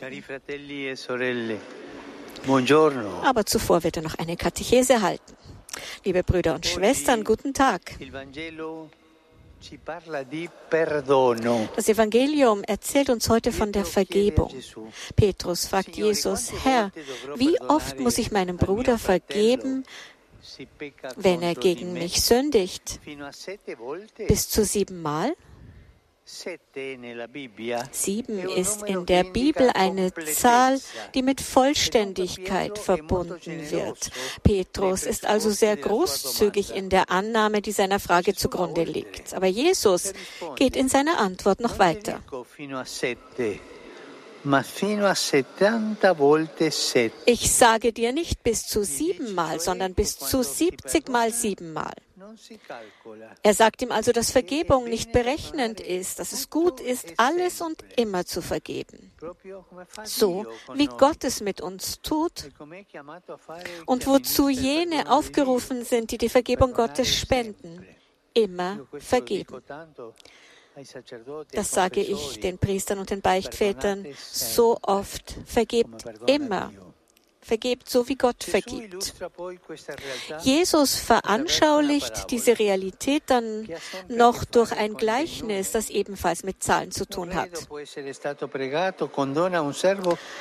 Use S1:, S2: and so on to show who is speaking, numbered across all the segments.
S1: Cari fratelli e sorelle, buongiorno.
S2: Aber zuvor wird er noch eine Katechese halten. Liebe Brüder und Schwestern, guten Tag. Das Evangelium erzählt uns heute von der Vergebung. Petrus fragt Jesus, Herr, wie oft muss ich meinem Bruder vergeben, wenn er gegen mich sündigt? Bis zu siebenmal? Sieben ist in der Bibel eine. Zahl, die mit Vollständigkeit verbunden wird. Petrus ist also sehr großzügig in der Annahme, die seiner Frage zugrunde liegt. Aber Jesus geht in seiner Antwort noch weiter. Ich sage dir nicht bis zu siebenmal, sondern bis zu siebzigmal siebenmal.
S1: Non si calcola.
S2: Er sagt ihm also, dass Vergebung nicht berechnend ist, dass es gut ist, alles und immer zu vergeben. So wie. Gott es mit uns tut
S1: E
S2: und wozu jene aufgerufen sind, die die Vergebung Gottes spenden. Immer vergeben. Das sage ich den Priestern und den Beichtvätern so oft. Vergebt immer. Vergebt so, wie Gott vergibt. Jesus veranschaulicht diese Realität dann noch durch ein Gleichnis, das ebenfalls mit Zahlen zu
S1: Un
S2: tun hat.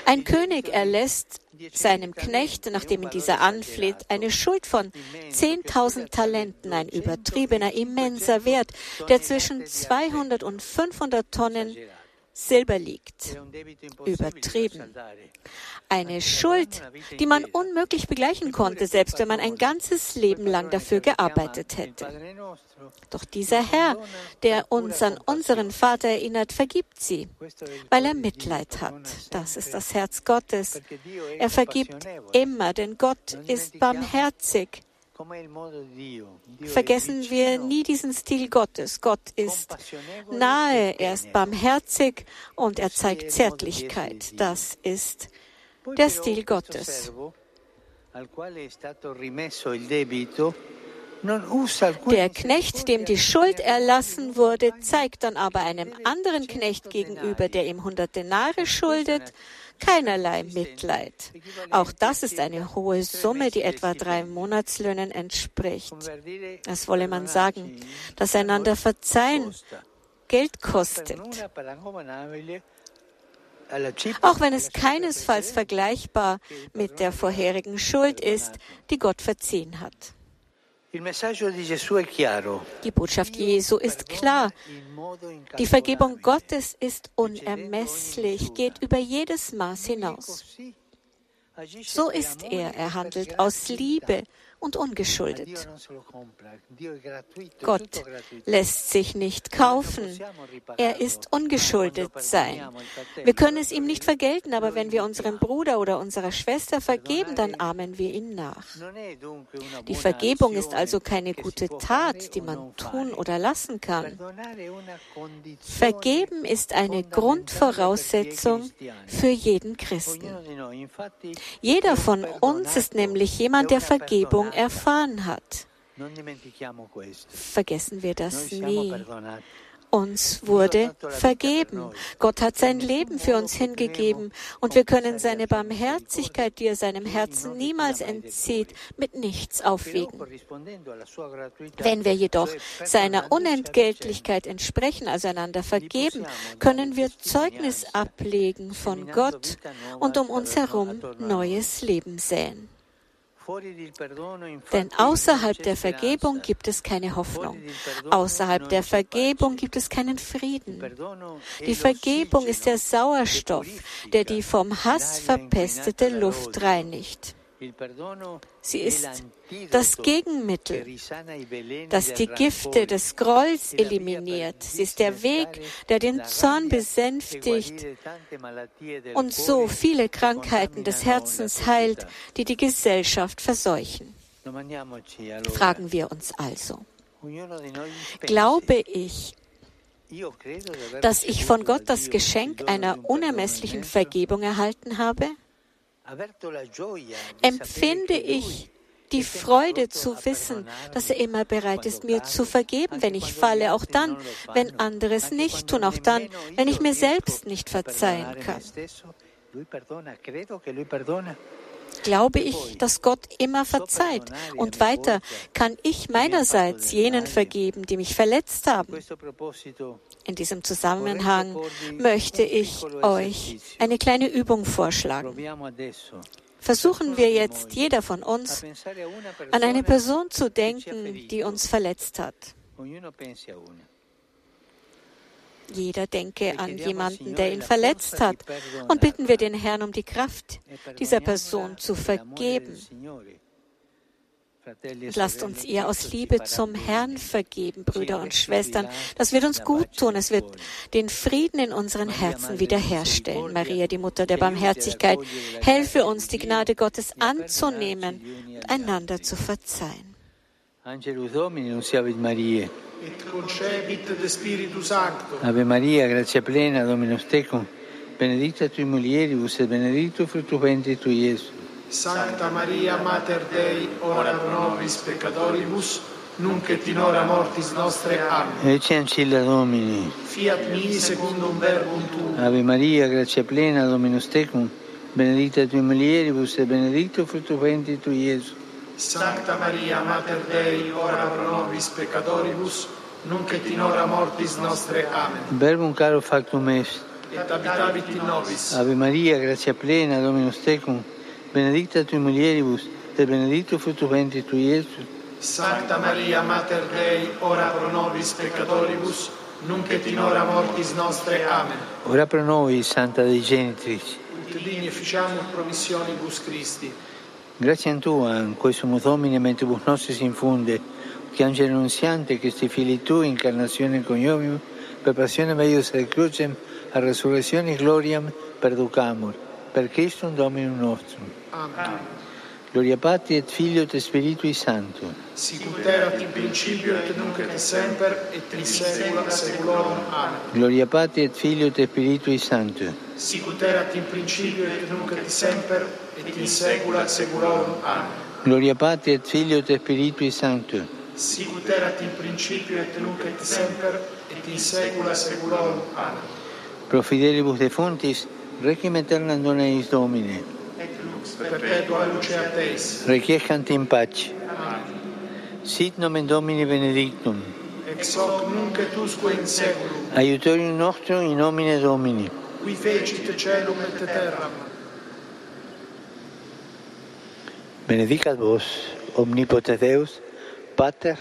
S2: Ein König erlässt seinem Knecht, nachdem ihn dieser anfleht, eine Schuld von 10.000 Talenten, ein übertriebener, immenser Wert, der zwischen 200 und 500 Tonnen Silber liegt. Übertrieben. Eine Schuld, die man unmöglich begleichen konnte, selbst wenn man ein ganzes Leben lang dafür gearbeitet hätte. Doch dieser Herr, der uns an unseren Vater erinnert, vergibt sie, weil er Mitleid hat. Das ist das Herz Gottes. Er vergibt immer, denn Gott ist barmherzig. Vergessen wir nie diesen Stil Gottes. Gott ist nahe, er ist barmherzig und er zeigt Zärtlichkeit. Das ist der Stil Gottes. Der Knecht, dem die Schuld erlassen wurde, zeigt dann aber einem anderen Knecht gegenüber, der ihm 100 Denare schuldet, keinerlei Mitleid. Auch das ist eine hohe Summe, die etwa drei Monatslöhnen entspricht. Das wolle man sagen, dass einander verzeihen. Geld kostet. Auch wenn es keinesfalls vergleichbar mit der vorherigen Schuld ist, die Gott verziehen hat. Die Botschaft Jesu ist klar. Die Vergebung. Gottes ist unermesslich, geht über jedes Maß hinaus. So ist er. Er handelt aus. Liebe und ungeschuldet. Gott lässt sich nicht kaufen. Er ist ungeschuldet sein. Wir können es ihm nicht vergelten, aber wenn wir unserem Bruder oder unserer Schwester vergeben, dann ahmen wir ihm nach. Die Vergebung ist also keine gute Tat, die man tun oder lassen kann. Vergeben ist eine Grundvoraussetzung für jeden Christen. Jeder von uns ist nämlich jemand, der Vergebung erfahren hat. Vergessen wir das nie. Uns wurde vergeben. Gott hat sein Leben für uns hingegeben und wir können seine Barmherzigkeit, die er seinem Herzen niemals entzieht, mit nichts aufwiegen. Wenn wir jedoch seiner Unentgeltlichkeit entsprechen, also einander vergeben, können wir Zeugnis ablegen von Gott und um uns herum neues Leben säen. Denn außerhalb der Vergebung gibt es keine Hoffnung. Außerhalb der Vergebung gibt es keinen Frieden. Die Vergebung ist der Sauerstoff, der die vom Hass verpestete Luft reinigt. Sie ist das Gegenmittel, das die Gifte des Grolls eliminiert. Sie ist der Weg, der den Zorn besänftigt und so viele Krankheiten des Herzens heilt, die die Gesellschaft verseuchen. Fragen wir uns also, glaube ich, dass ich von Gott das Geschenk einer unermesslichen Vergebung erhalten habe? Empfinde ich die Freude zu wissen, dass er immer bereit ist, mir zu vergeben, wenn ich falle, auch dann, wenn andere es nicht tun, auch dann, wenn ich mir selbst nicht verzeihen kann. Glaube ich, dass Gott immer verzeiht. Und weiter kann ich meinerseits jenen vergeben, die mich verletzt haben. In diesem Zusammenhang möchte ich euch eine kleine Übung vorschlagen. Versuchen wir jetzt, jeder von uns, an eine Person zu denken, die uns verletzt hat. Jeder denke an jemanden, der ihn verletzt hat, und bitten wir den Herrn um die Kraft, dieser Person zu vergeben. Und lasst uns ihr aus Liebe zum Herrn vergeben, Brüder und Schwestern. Das wird uns gut tun. Es wird den Frieden in unseren Herzen wiederherstellen. Maria, die Mutter der Barmherzigkeit, helfe uns, die Gnade Gottes anzunehmen und einander zu verzeihen.
S1: Angelus Domini, nunciavit Mariae.
S3: Et concepit de Spiritu Sancto.
S1: Ave Maria, grazia plena, Dominus tecum, benedicta tui mulieribus et benedictus fructus ventris tui, Iesus.
S3: Sancta Maria, Mater Dei, ora pro nobis peccatoribus, nunc et in hora mortis nostre. Amen.
S1: Ecce ancilla Domini.
S3: Fiat mi secundum verbum tuum.
S1: Ave Maria, grazia plena, Dominus tecum, benedicta tui mulieribus et benedictus fructus ventris tui, Iesus.
S3: Sancta Maria, Mater Dei, ora pro nobis peccatoribus, nunc et in hora mortis nostre. Amen.
S1: Verbum caro factum est.
S3: Et habitavit in nobis.
S1: Ave Maria, grazia plena, Dominus tecum, benedicta tui mulieribus et benedictus fructus ventris tui, Iesus.
S3: Sancta Maria, Mater Dei, ora pro nobis peccatoribus, nunc et in hora mortis nostre. Amen.
S1: Ora pro nobis, Santa Dei Genitrix.
S3: Ut digni ficiamur promissionibus Christi.
S1: Grazie a Tua, in cui sumus Domine, mentibus nostris infunde, che angelo annunziante, che sti fili Tu, incarnazione coniovium, per passione meius et crucem, a resurrezione gloriam perducamur, per Christum Dominum nostrum.
S3: Amen.
S1: Gloria Patri et Filio et Spiritui Sancto.
S3: Sicut erat in principio et nunc et semper et in saecula saeculorum. Amen.
S1: Gloria Patri et Filio et Spiritui Sancto.
S3: Sicut erat in principio et nunc et semper et in saecula saeculorum. Amen.
S1: Gloria Patri et Filio et Spiritui Sancto.
S3: Sicut erat in principio et nunc et semper et in saecula saeculorum. Amen.
S1: Pro fidelibus defuntis, requiem aeternam dona eis Domine.
S3: Deus, perpetua luce a Teis.
S1: Requiescant in pace.
S3: Amen.
S1: Sit nomen Domini benedictum.
S3: Ex hoc nunc et usque in seculum.
S1: Aiutorium nostrum in nomine Domini.
S3: Qui fecit celum et terram.
S1: Benedicat vos, omnipotens Deus, Pater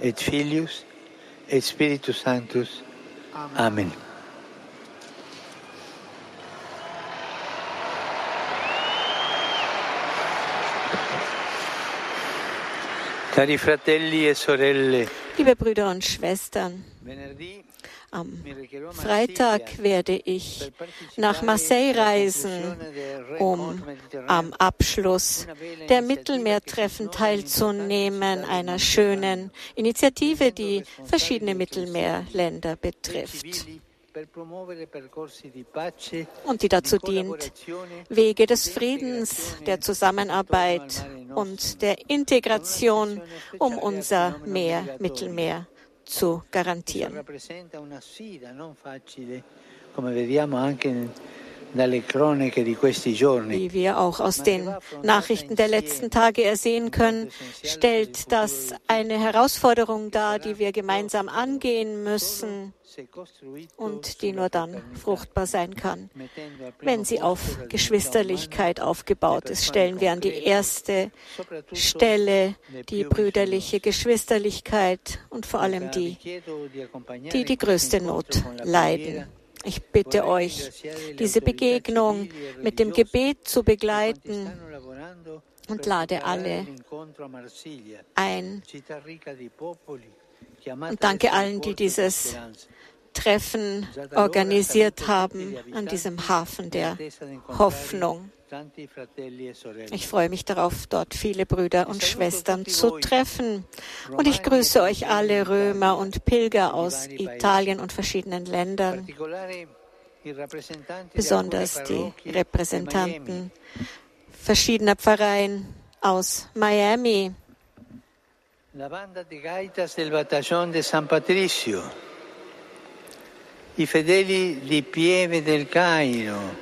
S1: et Filius et Spiritus Sanctus.
S3: Amen.
S1: Amen. Cari fratelli e sorelle,
S2: Liebe Brüder und Schwestern, am Freitag werde ich nach Marseille reisen, um am Abschluss der Mittelmeertreffen teilzunehmen, einer schönen Initiative, die verschiedene Mittelmeerländer betrifft und die dazu dient, Wege des Friedens, der Zusammenarbeit und der Integration um unser Meer, Mittelmeer zu garantieren. Wie wir auch aus den Nachrichten der letzten Tage ersehen können, stellt das eine Herausforderung dar, die wir gemeinsam angehen müssen und die nur dann fruchtbar sein kann. Wenn sie auf Geschwisterlichkeit aufgebaut ist, stellen wir an die erste Stelle die brüderliche Geschwisterlichkeit und vor allem die, die die größte Not leiden. Ich bitte euch, diese Begegnung mit dem Gebet zu begleiten und lade alle ein und danke allen, die dieses Treffen organisiert haben an diesem Hafen der Hoffnung. Ich freue mich darauf, dort viele Brüder und Schwestern zu treffen. Und ich grüße euch alle Römer und Pilger aus Italien und verschiedenen Ländern, besonders die Repräsentanten verschiedener Pfarreien aus Miami,
S1: La banda de gaitas del Batallón de San Patricio,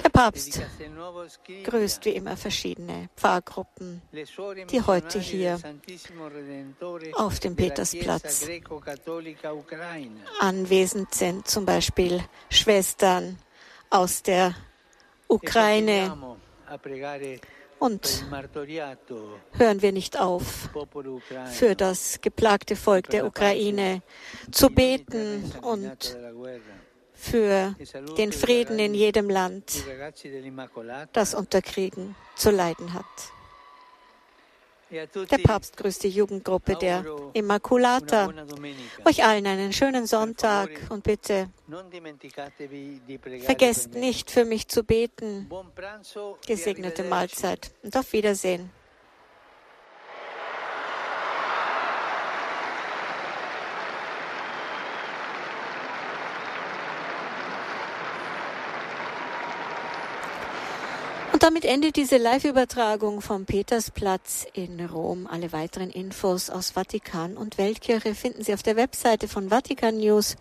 S2: Der Papst grüßt wie immer verschiedene Pfarrgruppen, die heute hier auf dem Petersplatz anwesend sind, zum Beispiel Schwestern aus der Ukraine. Und hören wir nicht auf, für das geplagte Volk der Ukraine zu beten und für den Frieden in jedem Land, das unter Kriegen zu leiden hat. Der Papst grüßt die Jugendgruppe der Immaculata. Euch allen einen schönen Sonntag und bitte vergesst nicht für mich zu beten. Gesegnete Mahlzeit und auf Wiedersehen. Und damit endet diese Live-Übertragung vom Petersplatz in Rom. Alle weiteren Infos aus Vatikan und Weltkirche finden Sie auf der Webseite von Vatikan News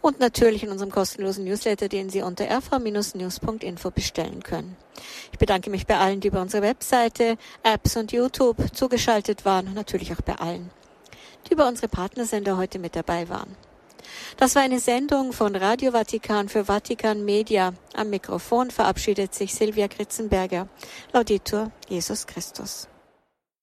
S2: und natürlich in unserem kostenlosen Newsletter, den Sie unter rv-news.info bestellen können. Ich bedanke mich bei allen, die über unsere Webseite, Apps und YouTube zugeschaltet waren und natürlich auch bei allen, die über unsere Partnersender heute mit dabei waren. Das war eine Sendung von Radio Vatikan für Vatikan Media. Am Mikrofon verabschiedet sich Silvia Kritzenberger. Lauditur Jesus Christus.